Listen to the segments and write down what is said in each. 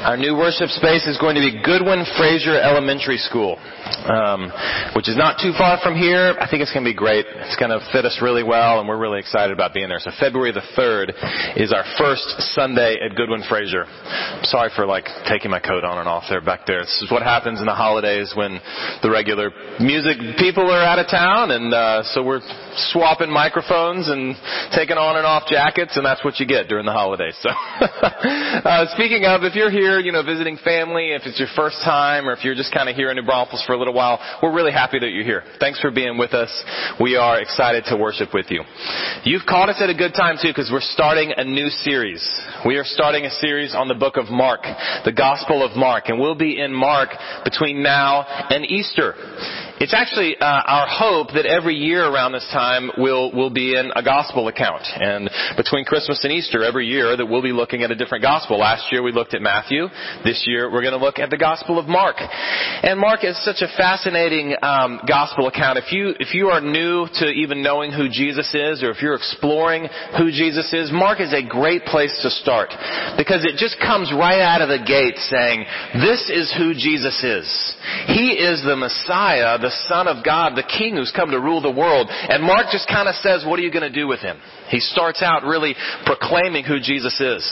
Our new worship space is going to be Goodwin Frazier Elementary School, um, which is not too far from here. I think it's going to be great. It's going to fit us really well, and we're really excited about being there. So February the third is our first Sunday at Goodwin Frazier. Sorry for like taking my coat on and off there back there. This is what happens in the holidays when the regular music people are out of town, and uh, so we're swapping microphones and taking on and off jackets, and that's what you get during the holidays. So, uh, speaking of, if you're here, you know, visiting family, if it's your first time, or if you're just kind of here in New Braunfels for a little while, we're really happy that you're here. Thanks for being with us. We are excited to worship with you. You've caught us at a good time too, because we're starting a new series. We are starting a series on the book of Mark, the Gospel of Mark, and we'll be in Mark between now and Easter. It's actually uh, our hope that every year around this time we'll we'll be in a gospel account, and between Christmas and Easter every year that we'll be looking at a different gospel. Last year we looked at Matthew. This year we're going to look at the Gospel of Mark, and Mark is such a fascinating um, gospel account. If you if you are new to even knowing who Jesus is, or if you're exploring who Jesus is, Mark is a great place to start because it just comes right out of the gate saying, "This is who Jesus is. He is the Messiah." The the Son of God, the King who's come to rule the world. And Mark just kind of says, what are you going to do with him? He starts out really proclaiming who Jesus is.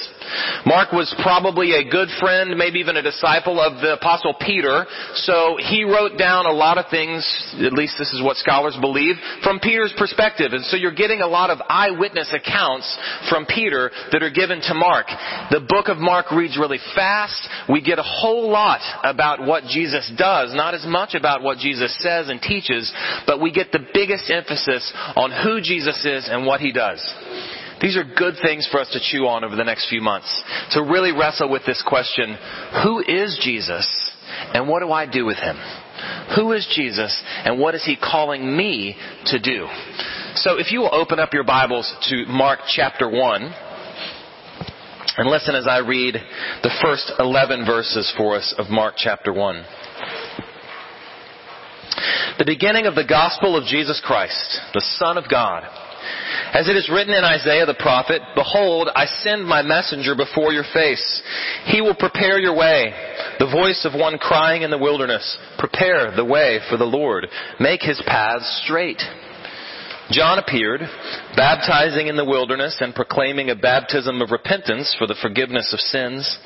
Mark was probably a good friend, maybe even a disciple of the apostle Peter, so he wrote down a lot of things, at least this is what scholars believe, from Peter's perspective. And so you're getting a lot of eyewitness accounts from Peter that are given to Mark. The book of Mark reads really fast. We get a whole lot about what Jesus does, not as much about what Jesus says and teaches, but we get the biggest emphasis on who Jesus is and what he does. These are good things for us to chew on over the next few months. To really wrestle with this question, who is Jesus and what do I do with him? Who is Jesus and what is he calling me to do? So if you will open up your Bibles to Mark chapter 1 and listen as I read the first 11 verses for us of Mark chapter 1. The beginning of the gospel of Jesus Christ, the Son of God as it is written in Isaiah the prophet, Behold, I send my messenger before your face. He will prepare your way. The voice of one crying in the wilderness, Prepare the way for the Lord. Make his paths straight. John appeared, baptizing in the wilderness and proclaiming a baptism of repentance for the forgiveness of sins.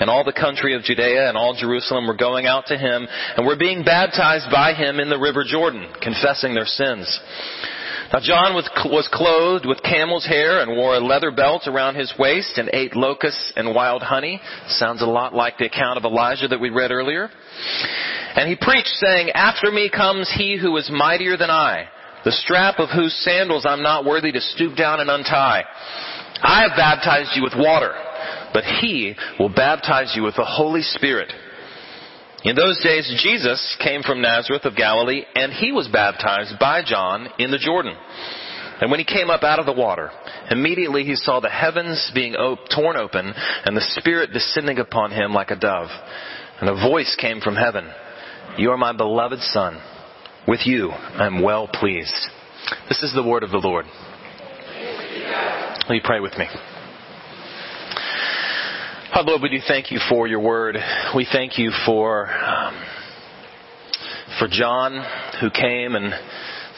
And all the country of Judea and all Jerusalem were going out to him and were being baptized by him in the river Jordan, confessing their sins. Now John was, was clothed with camel's hair and wore a leather belt around his waist and ate locusts and wild honey. Sounds a lot like the account of Elijah that we read earlier. And he preached saying, After me comes he who is mightier than I, the strap of whose sandals I'm not worthy to stoop down and untie. I have baptized you with water, but he will baptize you with the Holy Spirit. In those days, Jesus came from Nazareth of Galilee, and he was baptized by John in the Jordan. And when he came up out of the water, immediately he saw the heavens being op- torn open, and the Spirit descending upon him like a dove. And a voice came from heaven, You are my beloved Son. With you I am well pleased. This is the word of the Lord. Will you pray with me? Oh, Lord, we do thank you for your word. We thank you for um, for John, who came and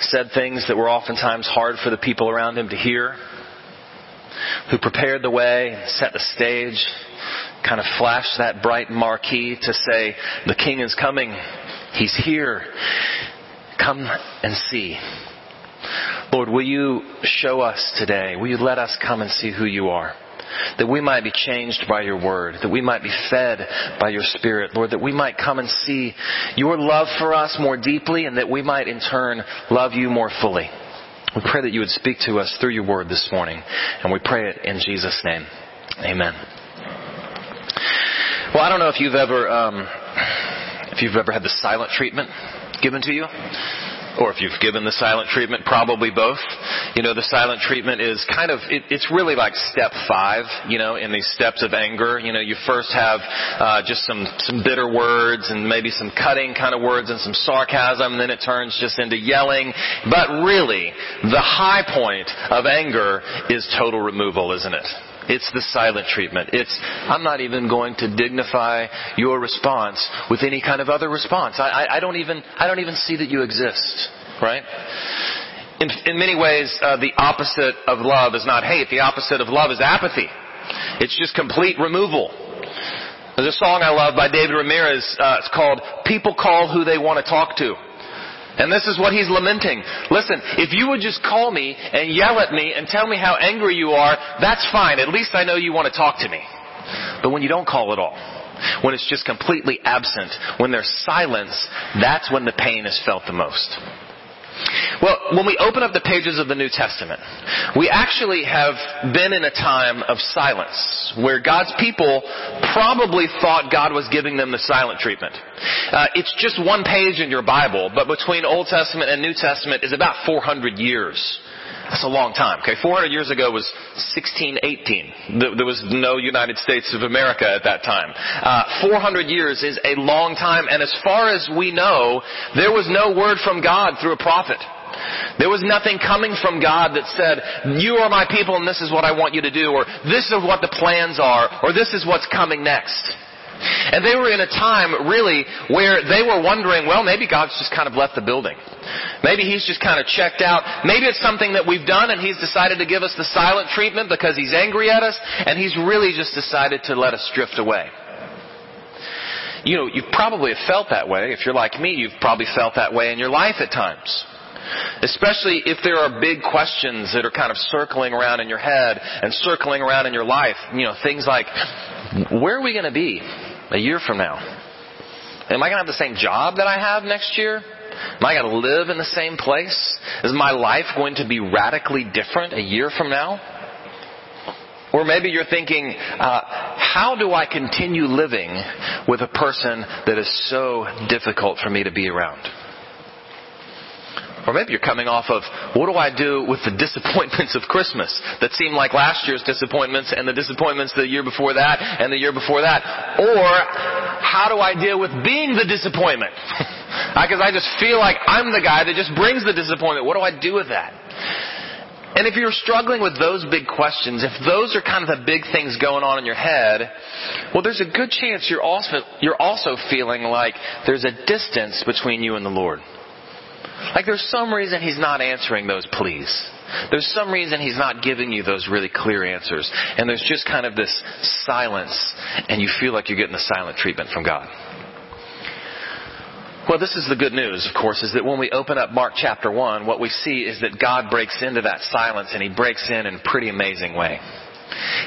said things that were oftentimes hard for the people around him to hear, who prepared the way set the stage, kind of flashed that bright marquee to say, "The King is coming. He's here. Come and see." Lord, will you show us today? Will you let us come and see who you are? that we might be changed by your word, that we might be fed by your spirit, Lord, that we might come and see your love for us more deeply and that we might in turn love you more fully. We pray that you would speak to us through your word this morning, and we pray it in Jesus' name. Amen. Well, I don't know if you've ever, um, if you've ever had the silent treatment given to you or if you've given the silent treatment, probably both. You know, the silent treatment is kind of, it, it's really like step five, you know, in these steps of anger. You know, you first have uh, just some, some bitter words and maybe some cutting kind of words and some sarcasm, and then it turns just into yelling. But really, the high point of anger is total removal, isn't it? It's the silent treatment. It's, I'm not even going to dignify your response with any kind of other response. I, I, I don't even, I don't even see that you exist. Right? In, in many ways, uh, the opposite of love is not hate. The opposite of love is apathy. It's just complete removal. There's a song I love by David Ramirez. Uh, it's called "People Call Who They Want to Talk to." And this is what he's lamenting. Listen, if you would just call me and yell at me and tell me how angry you are, that's fine. At least I know you want to talk to me. But when you don't call at all, when it's just completely absent, when there's silence, that's when the pain is felt the most. Well, when we open up the pages of the New Testament, we actually have been in a time of silence where God's people probably thought God was giving them the silent treatment. Uh, it's just one page in your Bible, but between Old Testament and New Testament is about 400 years. That's a long time. Okay, 400 years ago was 1618. There was no United States of America at that time. Uh, 400 years is a long time, and as far as we know, there was no word from God through a prophet. There was nothing coming from God that said, you are my people and this is what I want you to do, or this is what the plans are, or this is what's coming next. And they were in a time, really, where they were wondering, well, maybe God's just kind of left the building. Maybe He's just kind of checked out. Maybe it's something that we've done and He's decided to give us the silent treatment because He's angry at us, and He's really just decided to let us drift away. You know, you probably have felt that way. If you're like me, you've probably felt that way in your life at times. Especially if there are big questions that are kind of circling around in your head and circling around in your life. You know, things like, where are we going to be a year from now? Am I going to have the same job that I have next year? Am I going to live in the same place? Is my life going to be radically different a year from now? Or maybe you're thinking, uh, how do I continue living with a person that is so difficult for me to be around? Or maybe you're coming off of, what do I do with the disappointments of Christmas that seem like last year's disappointments and the disappointments the year before that and the year before that? Or, how do I deal with being the disappointment? Because I just feel like I'm the guy that just brings the disappointment. What do I do with that? And if you're struggling with those big questions, if those are kind of the big things going on in your head, well, there's a good chance you're also, you're also feeling like there's a distance between you and the Lord. Like there's some reason he's not answering those pleas. There's some reason he's not giving you those really clear answers. And there's just kind of this silence, and you feel like you're getting the silent treatment from God. Well, this is the good news, of course, is that when we open up Mark chapter 1, what we see is that God breaks into that silence and he breaks in in a pretty amazing way.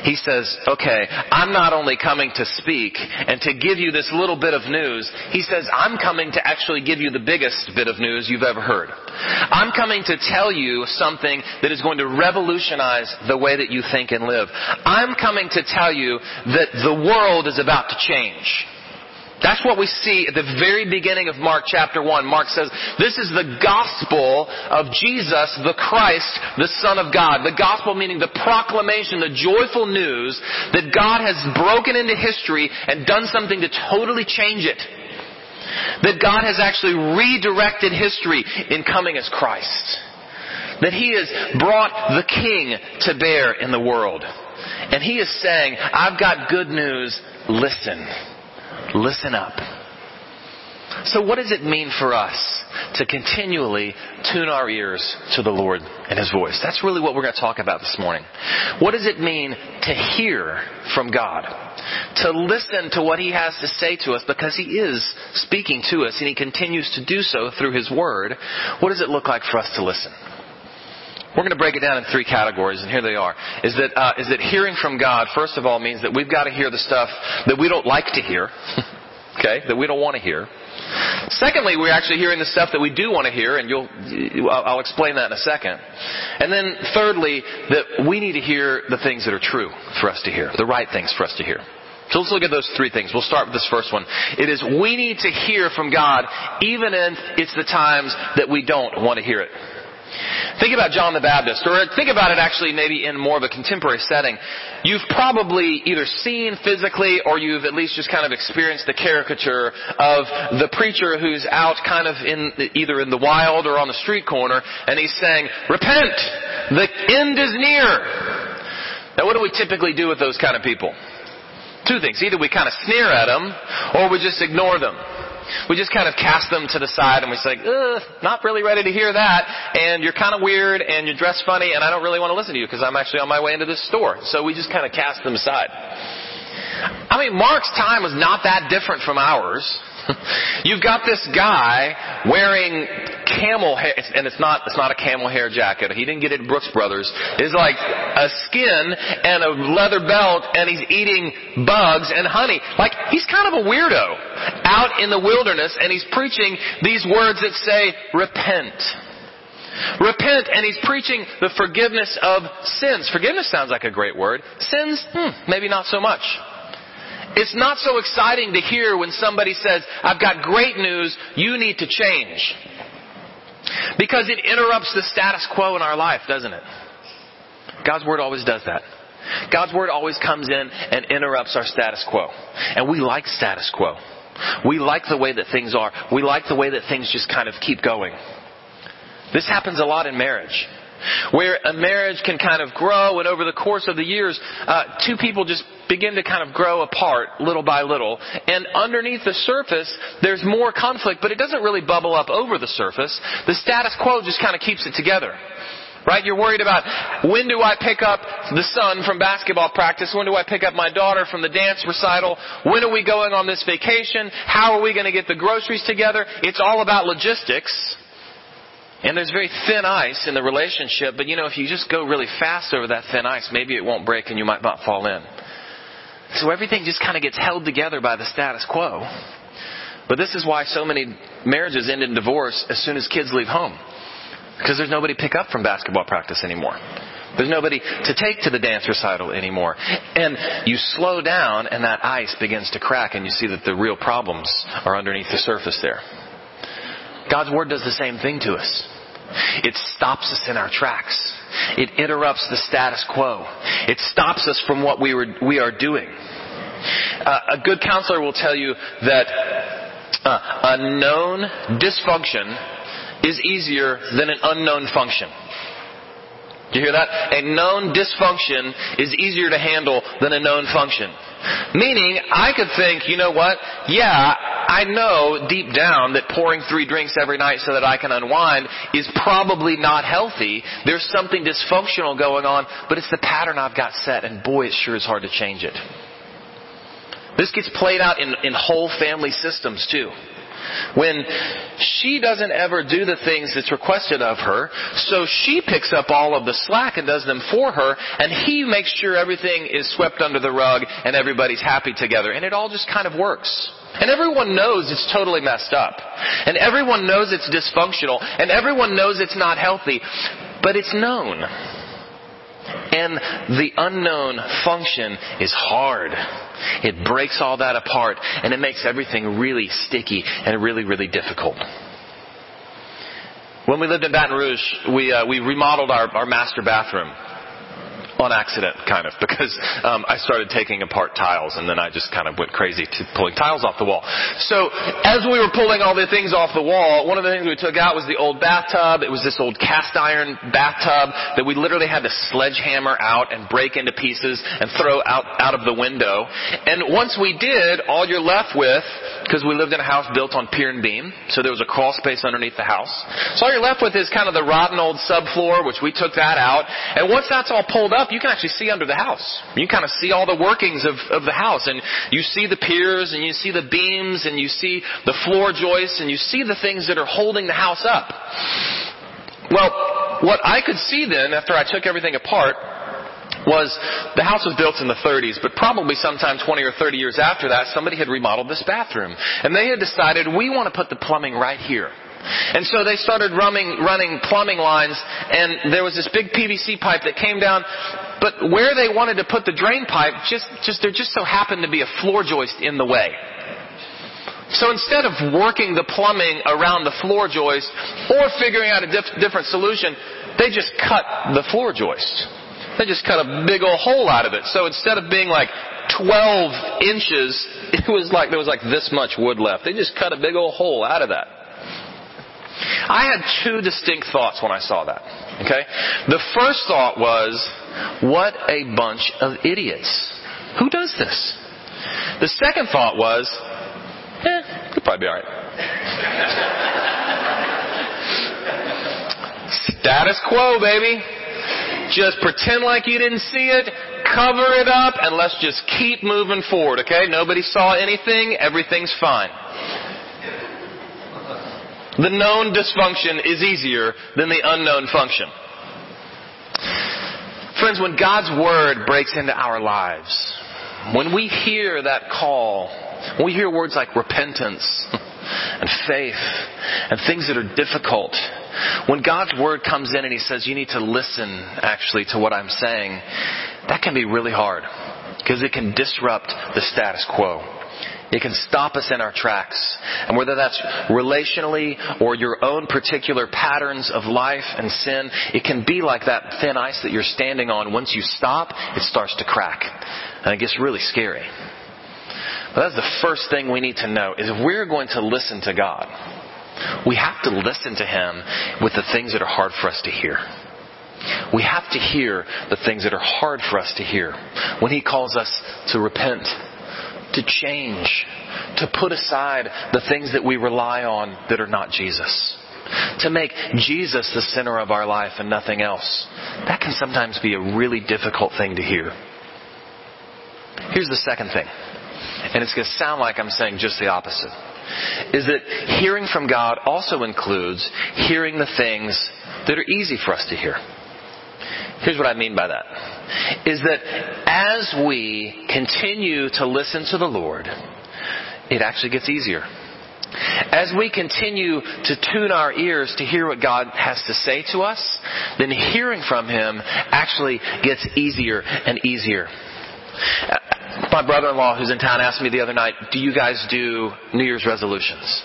He says, okay, I'm not only coming to speak and to give you this little bit of news, he says, I'm coming to actually give you the biggest bit of news you've ever heard. I'm coming to tell you something that is going to revolutionize the way that you think and live. I'm coming to tell you that the world is about to change. That's what we see at the very beginning of Mark chapter 1. Mark says, this is the gospel of Jesus, the Christ, the Son of God. The gospel meaning the proclamation, the joyful news that God has broken into history and done something to totally change it. That God has actually redirected history in coming as Christ. That He has brought the King to bear in the world. And He is saying, I've got good news, listen. Listen up. So what does it mean for us to continually tune our ears to the Lord and His voice? That's really what we're going to talk about this morning. What does it mean to hear from God? To listen to what He has to say to us because He is speaking to us and He continues to do so through His Word. What does it look like for us to listen? We're going to break it down in three categories, and here they are. Is that, uh, is that hearing from God, first of all, means that we've got to hear the stuff that we don't like to hear, okay, that we don't want to hear. Secondly, we're actually hearing the stuff that we do want to hear, and you'll, I'll explain that in a second. And then thirdly, that we need to hear the things that are true for us to hear, the right things for us to hear. So let's look at those three things. We'll start with this first one. It is we need to hear from God even if it's the times that we don't want to hear it. Think about John the Baptist, or think about it actually maybe in more of a contemporary setting. You've probably either seen physically or you've at least just kind of experienced the caricature of the preacher who's out kind of in, either in the wild or on the street corner and he's saying, repent! The end is near! Now what do we typically do with those kind of people? Two things. Either we kind of sneer at them or we just ignore them. We just kind of cast them to the side and we say, Ugh, not really ready to hear that, and you're kind of weird, and you're dressed funny, and I don't really want to listen to you because I'm actually on my way into this store. So we just kind of cast them aside. I mean, Mark's time was not that different from ours. You've got this guy wearing camel hair, and it's not, it's not a camel hair jacket. He didn't get it at Brooks Brothers. It's like a skin and a leather belt, and he's eating bugs and honey. Like, he's kind of a weirdo out in the wilderness, and he's preaching these words that say, repent. Repent, and he's preaching the forgiveness of sins. Forgiveness sounds like a great word. Sins, hmm, maybe not so much. It's not so exciting to hear when somebody says, I've got great news, you need to change. Because it interrupts the status quo in our life, doesn't it? God's Word always does that. God's Word always comes in and interrupts our status quo. And we like status quo. We like the way that things are. We like the way that things just kind of keep going. This happens a lot in marriage where a marriage can kind of grow and over the course of the years, uh, two people just begin to kind of grow apart little by little. And underneath the surface, there's more conflict, but it doesn't really bubble up over the surface. The status quo just kind of keeps it together. Right? You're worried about when do I pick up the son from basketball practice? When do I pick up my daughter from the dance recital? When are we going on this vacation? How are we going to get the groceries together? It's all about logistics. And there's very thin ice in the relationship, but you know, if you just go really fast over that thin ice, maybe it won't break and you might not fall in. So everything just kind of gets held together by the status quo. But this is why so many marriages end in divorce as soon as kids leave home. Because there's nobody to pick up from basketball practice anymore. There's nobody to take to the dance recital anymore. And you slow down and that ice begins to crack and you see that the real problems are underneath the surface there. God's Word does the same thing to us. It stops us in our tracks. It interrupts the status quo. It stops us from what we, were, we are doing. Uh, a good counselor will tell you that uh, a known dysfunction is easier than an unknown function. Do you hear that? A known dysfunction is easier to handle than a known function. Meaning, I could think, you know what? Yeah, I know deep down that pouring three drinks every night so that I can unwind is probably not healthy. There's something dysfunctional going on, but it's the pattern I've got set, and boy, it sure is hard to change it. This gets played out in, in whole family systems too. When she doesn't ever do the things that's requested of her, so she picks up all of the slack and does them for her, and he makes sure everything is swept under the rug and everybody's happy together. And it all just kind of works. And everyone knows it's totally messed up. And everyone knows it's dysfunctional. And everyone knows it's not healthy. But it's known. And the unknown function is hard. It breaks all that apart and it makes everything really sticky and really, really difficult. When we lived in Baton Rouge, we, uh, we remodeled our, our master bathroom on accident, kind of, because um, I started taking apart tiles, and then I just kind of went crazy to pulling tiles off the wall. So as we were pulling all the things off the wall, one of the things we took out was the old bathtub. It was this old cast iron bathtub that we literally had to sledgehammer out and break into pieces and throw out out of the window. And once we did, all you're left with, because we lived in a house built on pier and beam, so there was a crawl space underneath the house. So all you're left with is kind of the rotten old subfloor, which we took that out. And once that's all pulled up, you can actually see under the house. You kind of see all the workings of, of the house and you see the piers and you see the beams and you see the floor joists and you see the things that are holding the house up. Well, what I could see then after I took everything apart was the house was built in the 30s, but probably sometime 20 or 30 years after that, somebody had remodeled this bathroom. And they had decided, we want to put the plumbing right here. And so they started running, running plumbing lines, and there was this big PVC pipe that came down. But where they wanted to put the drain pipe, just, just there just so happened to be a floor joist in the way. So instead of working the plumbing around the floor joist or figuring out a diff- different solution, they just cut the floor joist. They just cut a big old hole out of it. So instead of being like 12 inches, it was like there was like this much wood left. They just cut a big old hole out of that. I had two distinct thoughts when I saw that. Okay? The first thought was, what a bunch of idiots. Who does this? The second thought was, eh, probably be alright. Status quo, baby. Just pretend like you didn't see it, cover it up, and let's just keep moving forward, okay? Nobody saw anything, everything's fine. The known dysfunction is easier than the unknown function. Friends, when God's Word breaks into our lives, when we hear that call, when we hear words like repentance and faith and things that are difficult, when God's Word comes in and He says, you need to listen actually to what I'm saying, that can be really hard because it can disrupt the status quo. It can stop us in our tracks. And whether that's relationally or your own particular patterns of life and sin, it can be like that thin ice that you're standing on. Once you stop, it starts to crack. And it gets really scary. But that's the first thing we need to know is if we're going to listen to God, we have to listen to Him with the things that are hard for us to hear. We have to hear the things that are hard for us to hear. When He calls us to repent, to change, to put aside the things that we rely on that are not Jesus. To make Jesus the center of our life and nothing else. That can sometimes be a really difficult thing to hear. Here's the second thing, and it's going to sound like I'm saying just the opposite, is that hearing from God also includes hearing the things that are easy for us to hear. Here's what I mean by that. Is that as we continue to listen to the Lord, it actually gets easier. As we continue to tune our ears to hear what God has to say to us, then hearing from Him actually gets easier and easier. Uh, my brother-in-law who's in town asked me the other night, do you guys do New Year's resolutions?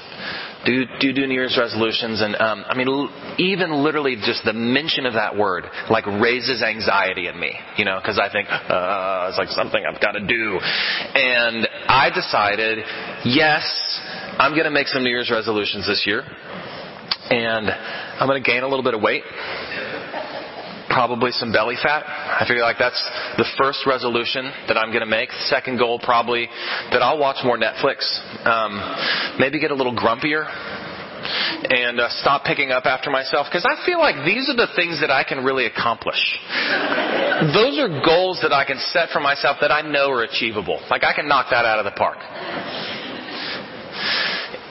Do do, do New Year's resolutions, and um, I mean, l- even literally just the mention of that word like raises anxiety in me, you know, because I think uh, it's like something I've got to do, and I decided, yes, I'm going to make some New Year's resolutions this year, and I'm going to gain a little bit of weight probably some belly fat. I figure like that's the first resolution that I'm going to make. Second goal probably that I'll watch more Netflix. Um, maybe get a little grumpier and uh, stop picking up after myself because I feel like these are the things that I can really accomplish. Those are goals that I can set for myself that I know are achievable. Like I can knock that out of the park.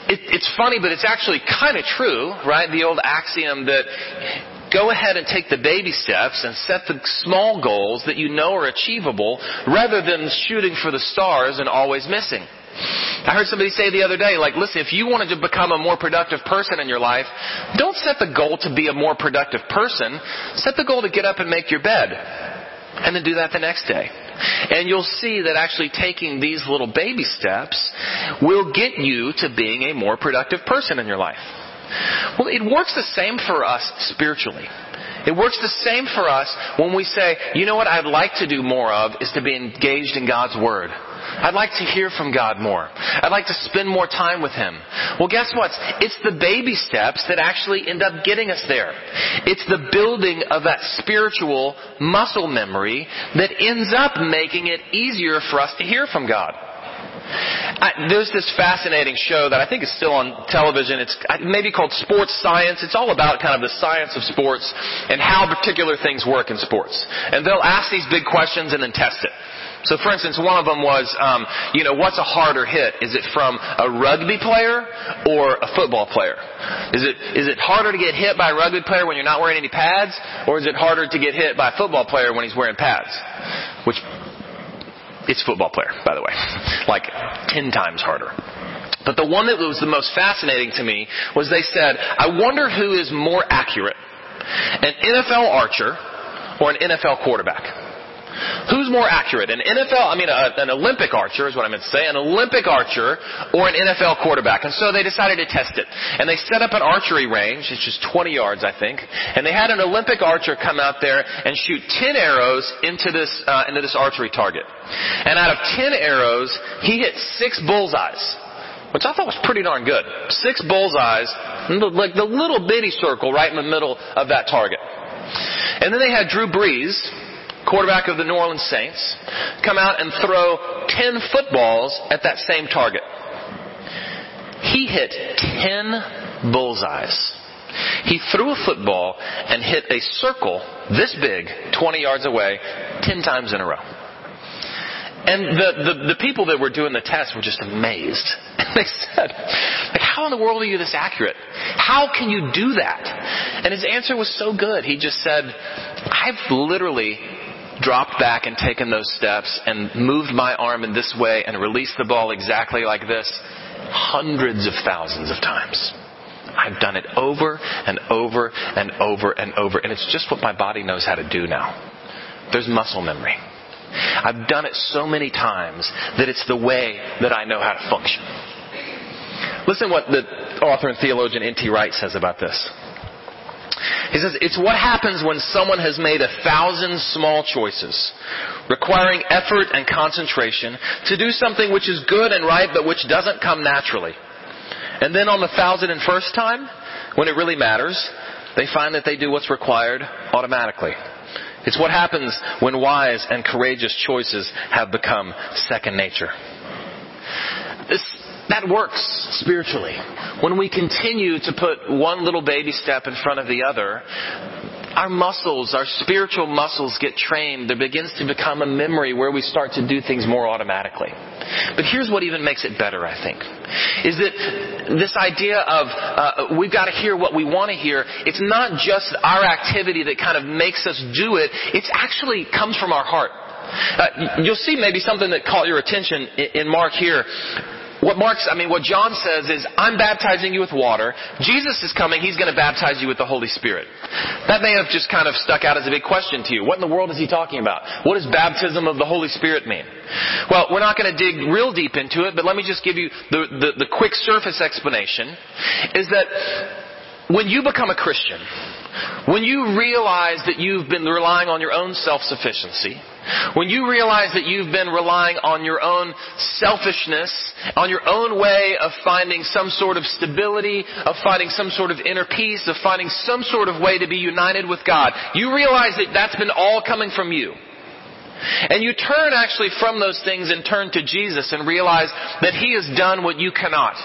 It, it's funny, but it's actually kind of true, right? The old axiom that go ahead and take the baby steps and set the small goals that you know are achievable rather than shooting for the stars and always missing. I heard somebody say the other day, like, listen, if you wanted to become a more productive person in your life, don't set the goal to be a more productive person. Set the goal to get up and make your bed. And then do that the next day. And you'll see that actually taking these little baby steps will get you to being a more productive person in your life. Well, it works the same for us spiritually. It works the same for us when we say, you know what I'd like to do more of is to be engaged in God's Word. I'd like to hear from God more. I'd like to spend more time with Him. Well, guess what? It's the baby steps that actually end up getting us there. It's the building of that spiritual muscle memory that ends up making it easier for us to hear from God. I, there's this fascinating show that I think is still on television. It's maybe called Sports Science. It's all about kind of the science of sports and how particular things work in sports. And they'll ask these big questions and then test it. So, for instance, one of them was, um, you know, what's a harder hit? Is it from a rugby player or a football player? Is it is it harder to get hit by a rugby player when you're not wearing any pads, or is it harder to get hit by a football player when he's wearing pads? Which it's football player, by the way. Like ten times harder. But the one that was the most fascinating to me was they said, I wonder who is more accurate, an NFL archer or an NFL quarterback. Who's more accurate? An NFL, I mean, a, an Olympic archer is what I meant to say, an Olympic archer or an NFL quarterback. And so they decided to test it. And they set up an archery range, it's just 20 yards, I think. And they had an Olympic archer come out there and shoot 10 arrows into this, uh, into this archery target. And out of 10 arrows, he hit six bullseyes which I thought was pretty darn good. Six bullseyes, like the little bitty circle right in the middle of that target. And then they had Drew Brees, quarterback of the New Orleans Saints, come out and throw 10 footballs at that same target. He hit 10 bullseyes. He threw a football and hit a circle this big, 20 yards away, 10 times in a row. And the, the, the people that were doing the test were just amazed. And they said, like, how in the world are you this accurate? How can you do that? And his answer was so good. He just said, I've literally dropped back and taken those steps and moved my arm in this way and released the ball exactly like this hundreds of thousands of times. I've done it over and over and over and over, and it's just what my body knows how to do now. There's muscle memory. I've done it so many times that it's the way that I know how to function. Listen what the author and theologian N.T. Wright says about this. He says, it's what happens when someone has made a thousand small choices, requiring effort and concentration to do something which is good and right but which doesn't come naturally. And then on the thousand and first time, when it really matters, they find that they do what's required automatically. It's what happens when wise and courageous choices have become second nature. This, that works spiritually. When we continue to put one little baby step in front of the other, our muscles, our spiritual muscles get trained. There begins to become a memory where we start to do things more automatically. But here's what even makes it better, I think, is that this idea of uh, we've got to hear what we want to hear. It's not just our activity that kind of makes us do it. It actually comes from our heart. Uh, you'll see maybe something that caught your attention in Mark here. What Mark's, I mean, what John says is, I'm baptizing you with water. Jesus is coming. He's going to baptize you with the Holy Spirit. That may have just kind of stuck out as a big question to you. What in the world is he talking about? What does baptism of the Holy Spirit mean? Well, we're not going to dig real deep into it, but let me just give you the, the, the quick surface explanation. Is that when you become a Christian, when you realize that you've been relying on your own self-sufficiency, when you realize that you've been relying on your own selfishness, on your own way of finding some sort of stability, of finding some sort of inner peace, of finding some sort of way to be united with God, you realize that that's been all coming from you. And you turn actually from those things and turn to Jesus and realize that He has done what you cannot.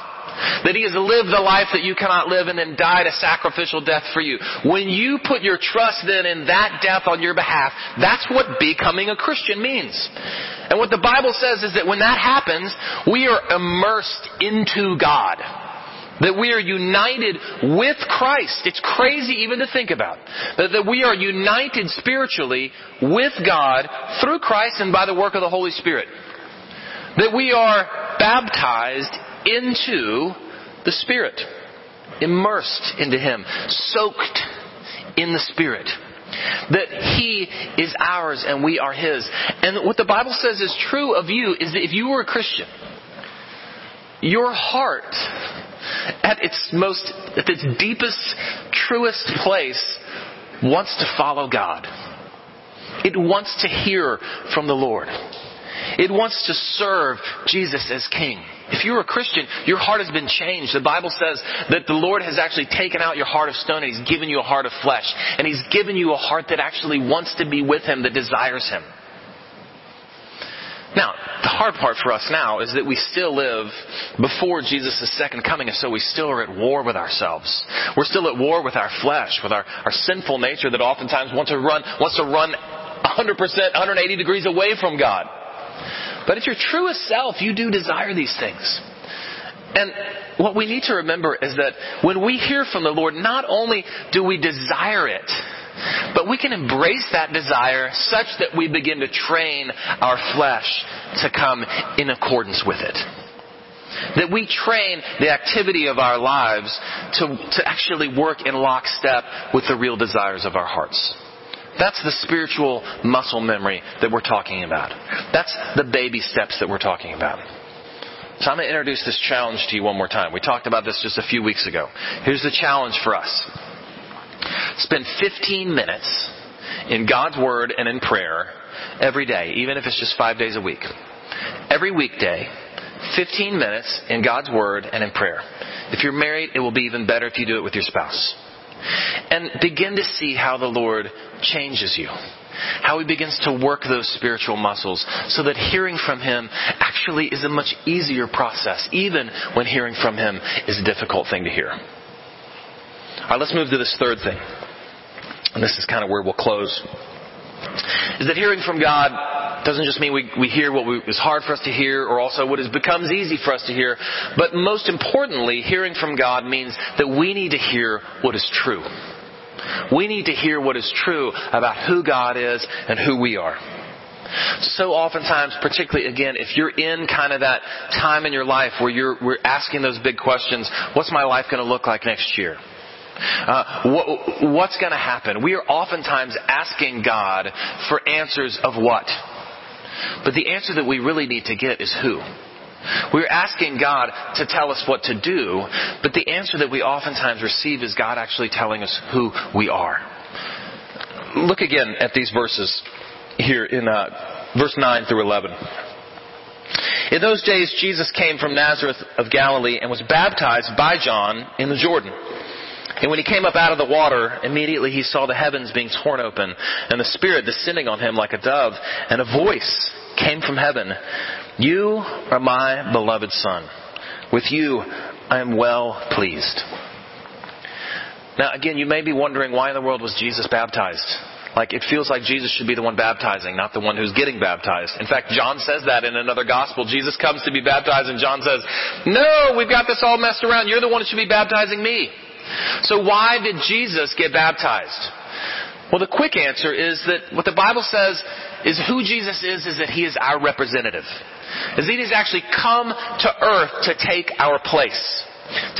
That he has lived the life that you cannot live and then died a sacrificial death for you. When you put your trust then in that death on your behalf, that's what becoming a Christian means. And what the Bible says is that when that happens, we are immersed into God. That we are united with Christ. It's crazy even to think about. That, that we are united spiritually with God through Christ and by the work of the Holy Spirit. That we are baptized into the Spirit, immersed into Him, soaked in the Spirit. That He is ours and we are His. And what the Bible says is true of you is that if you were a Christian, your heart, at its most, at its deepest, truest place, wants to follow God. It wants to hear from the Lord. It wants to serve Jesus as King. If you're a Christian, your heart has been changed. The Bible says that the Lord has actually taken out your heart of stone and He's given you a heart of flesh. And He's given you a heart that actually wants to be with Him, that desires Him. Now, the hard part for us now is that we still live before Jesus' second coming, and so we still are at war with ourselves. We're still at war with our flesh, with our, our sinful nature that oftentimes wants to run, wants to run 100%, 180 degrees away from God. But at your truest self, you do desire these things. And what we need to remember is that when we hear from the Lord, not only do we desire it, but we can embrace that desire such that we begin to train our flesh to come in accordance with it. That we train the activity of our lives to, to actually work in lockstep with the real desires of our hearts. That's the spiritual muscle memory that we're talking about. That's the baby steps that we're talking about. So I'm going to introduce this challenge to you one more time. We talked about this just a few weeks ago. Here's the challenge for us. Spend 15 minutes in God's Word and in prayer every day, even if it's just five days a week. Every weekday, 15 minutes in God's Word and in prayer. If you're married, it will be even better if you do it with your spouse and begin to see how the Lord changes you. how he begins to work those spiritual muscles so that hearing from him actually is a much easier process, even when hearing from him is a difficult thing to hear. All right, let's move to this third thing. And this is kind of where we'll close. Is that hearing from God doesn't just mean we, we hear what we, is hard for us to hear or also what is, becomes easy for us to hear, but most importantly, hearing from God means that we need to hear what is true. We need to hear what is true about who God is and who we are. So oftentimes, particularly again, if you're in kind of that time in your life where you're we're asking those big questions, what's my life going to look like next year? Uh, what, what's going to happen? We are oftentimes asking God for answers of what? But the answer that we really need to get is who. We're asking God to tell us what to do, but the answer that we oftentimes receive is God actually telling us who we are. Look again at these verses here in uh, verse 9 through 11. In those days, Jesus came from Nazareth of Galilee and was baptized by John in the Jordan. And when he came up out of the water, immediately he saw the heavens being torn open and the Spirit descending on him like a dove, and a voice came from heaven. You are my beloved Son. With you I am well pleased. Now again, you may be wondering why in the world was Jesus baptized? Like it feels like Jesus should be the one baptizing, not the one who's getting baptized. In fact, John says that in another gospel. Jesus comes to be baptized and John says, No, we've got this all messed around. You're the one who should be baptizing me. So why did Jesus get baptized? Well, the quick answer is that what the Bible says is who Jesus is, is that He is our representative. Is He has actually come to earth to take our place.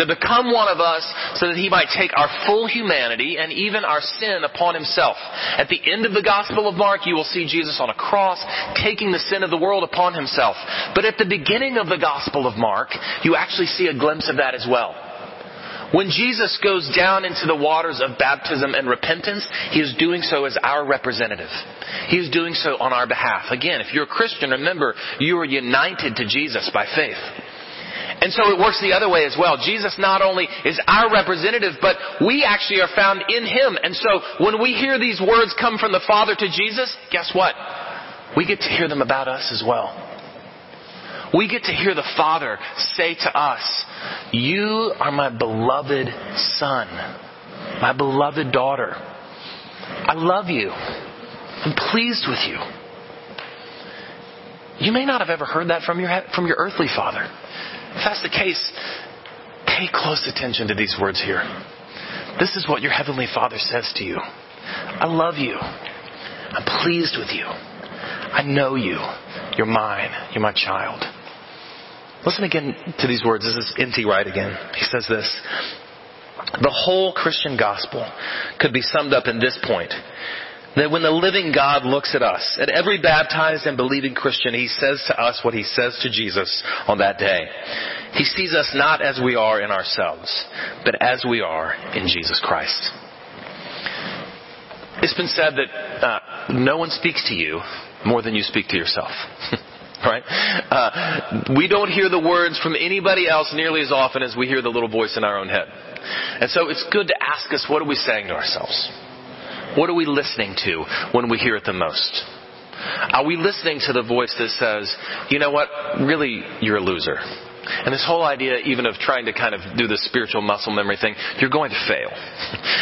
To become one of us so that He might take our full humanity and even our sin upon Himself. At the end of the Gospel of Mark, you will see Jesus on a cross taking the sin of the world upon Himself. But at the beginning of the Gospel of Mark, you actually see a glimpse of that as well. When Jesus goes down into the waters of baptism and repentance, He is doing so as our representative. He is doing so on our behalf. Again, if you're a Christian, remember, you are united to Jesus by faith. And so it works the other way as well. Jesus not only is our representative, but we actually are found in Him. And so when we hear these words come from the Father to Jesus, guess what? We get to hear them about us as well. We get to hear the Father say to us, You are my beloved son, my beloved daughter. I love you. I'm pleased with you. You may not have ever heard that from your, from your earthly father. If that's the case, pay close attention to these words here. This is what your heavenly father says to you. I love you. I'm pleased with you. I know you. You're mine. You're my child. Listen again to these words. This is N.T. Wright again. He says this. The whole Christian gospel could be summed up in this point. That when the living God looks at us, at every baptized and believing Christian, He says to us what He says to Jesus on that day. He sees us not as we are in ourselves, but as we are in Jesus Christ. It's been said that uh, no one speaks to you more than you speak to yourself. right? Uh, we don't hear the words from anybody else nearly as often as we hear the little voice in our own head. And so it's good to ask us, what are we saying to ourselves? What are we listening to when we hear it the most? Are we listening to the voice that says, you know what, really, you're a loser? And this whole idea, even of trying to kind of do the spiritual muscle memory thing, you're going to fail.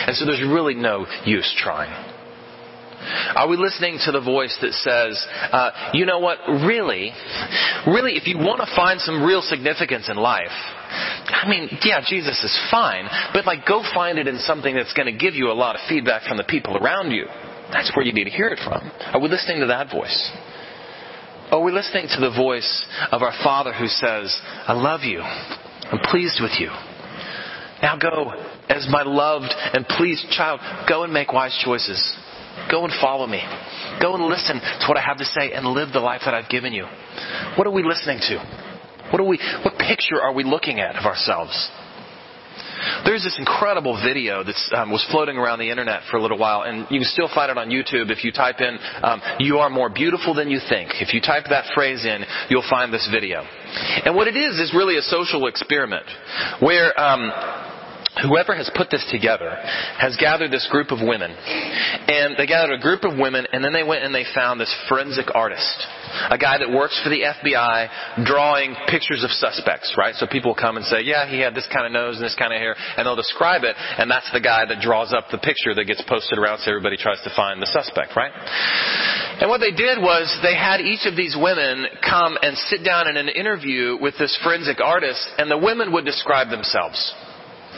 And so there's really no use trying. Are we listening to the voice that says, uh, you know what, really, really, if you want to find some real significance in life, I mean, yeah, Jesus is fine, but like go find it in something that's going to give you a lot of feedback from the people around you. That's where you need to hear it from. Are we listening to that voice? Are we listening to the voice of our Father who says, I love you. I'm pleased with you. Now go, as my loved and pleased child, go and make wise choices. Go and follow me. Go and listen to what I have to say and live the life that I've given you. What are we listening to? What are we, what picture are we looking at of ourselves? There's this incredible video that um, was floating around the internet for a little while, and you can still find it on YouTube if you type in, um, you are more beautiful than you think. If you type that phrase in, you'll find this video. And what it is, is really a social experiment where um, whoever has put this together has gathered this group of women. And they gathered a group of women, and then they went and they found this forensic artist. A guy that works for the FBI drawing pictures of suspects, right? So people come and say, yeah, he had this kind of nose and this kind of hair, and they'll describe it, and that's the guy that draws up the picture that gets posted around so everybody tries to find the suspect, right? And what they did was they had each of these women come and sit down in an interview with this forensic artist, and the women would describe themselves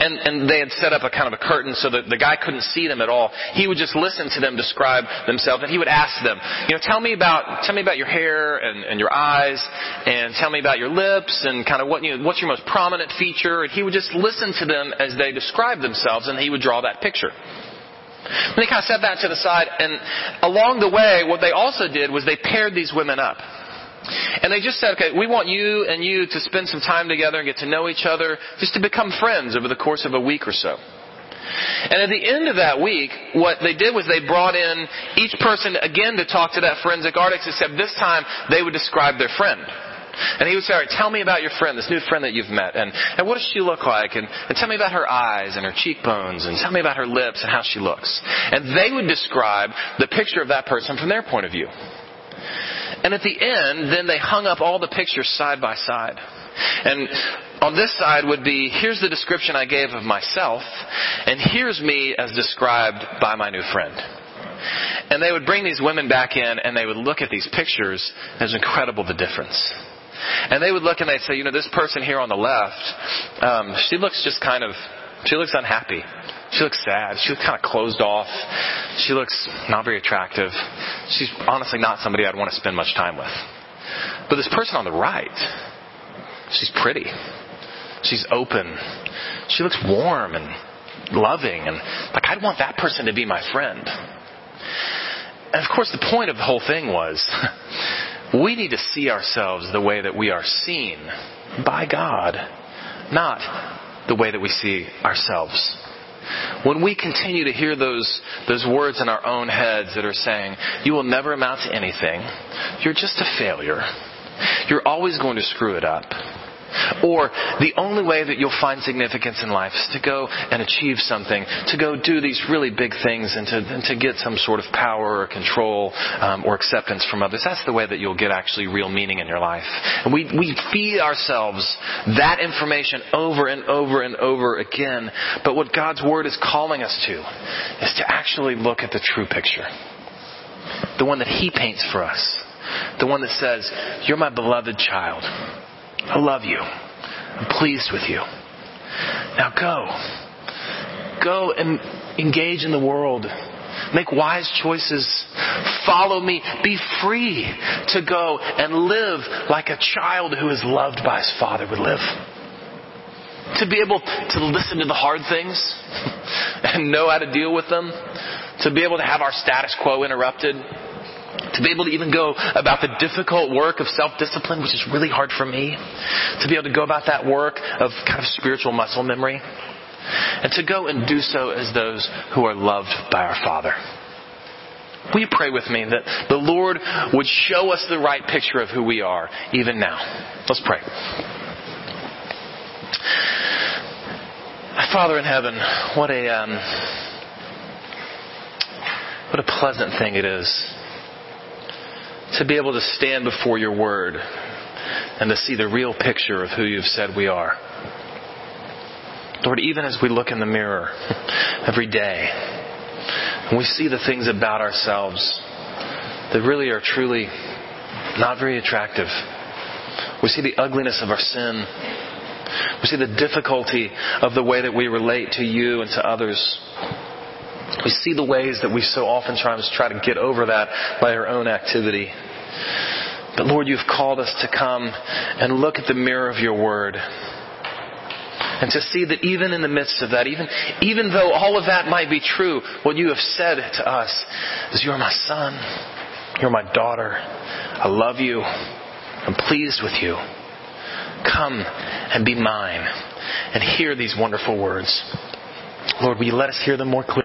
and, and they had set up a kind of a curtain so that the guy couldn't see them at all. He would just listen to them describe themselves, and he would ask them, you know, tell me about tell me about your hair and, and your eyes, and tell me about your lips, and kind of what you know, what's your most prominent feature. And he would just listen to them as they described themselves, and he would draw that picture. And they kind of set that to the side, and along the way, what they also did was they paired these women up. And they just said, okay, we want you and you to spend some time together and get to know each other, just to become friends over the course of a week or so. And at the end of that week, what they did was they brought in each person again to talk to that forensic artist, except this time they would describe their friend. And he would say, all right, tell me about your friend, this new friend that you've met, and, and what does she look like, and, and tell me about her eyes and her cheekbones, and tell me about her lips and how she looks. And they would describe the picture of that person from their point of view. And at the end, then they hung up all the pictures side by side. And on this side would be, here's the description I gave of myself, and here's me as described by my new friend. And they would bring these women back in and they would look at these pictures. It's incredible the difference. And they would look and they'd say, you know, this person here on the left, um, she looks just kind of, she looks unhappy. She looks sad. She looks kind of closed off. She looks not very attractive. She's honestly not somebody I'd want to spend much time with. But this person on the right, she's pretty. She's open. She looks warm and loving and like I'd want that person to be my friend. And of course the point of the whole thing was we need to see ourselves the way that we are seen by God, not the way that we see ourselves. When we continue to hear those, those words in our own heads that are saying, you will never amount to anything, you're just a failure, you're always going to screw it up, or the only way that you'll find significance in life is to go and achieve something, to go do these really big things and to, and to get some sort of power or control um, or acceptance from others. That's the way that you'll get actually real meaning in your life. And we, we feed ourselves that information over and over and over again. But what God's Word is calling us to is to actually look at the true picture. The one that He paints for us. The one that says, You're my beloved child. I love you. I'm pleased with you. Now go. Go and engage in the world. Make wise choices. Follow me. Be free to go and live like a child who is loved by his father would live. To be able to listen to the hard things and know how to deal with them. To be able to have our status quo interrupted to be able to even go about the difficult work of self-discipline, which is really hard for me, to be able to go about that work of kind of spiritual muscle memory, and to go and do so as those who are loved by our Father. Will you pray with me that the Lord would show us the right picture of who we are, even now? Let's pray. Father in heaven, what a um, what a pleasant thing it is to be able to stand before your word and to see the real picture of who you've said we are. Lord, even as we look in the mirror every day and we see the things about ourselves that really are truly not very attractive, we see the ugliness of our sin. We see the difficulty of the way that we relate to you and to others. We see the ways that we so oftentimes try to get over that by our own activity. But Lord, you've called us to come and look at the mirror of your word. And to see that even in the midst of that, even, even though all of that might be true, what you have said to us is, You're my son. You're my daughter. I love you. I'm pleased with you. Come and be mine and hear these wonderful words. Lord, will you let us hear them more clearly?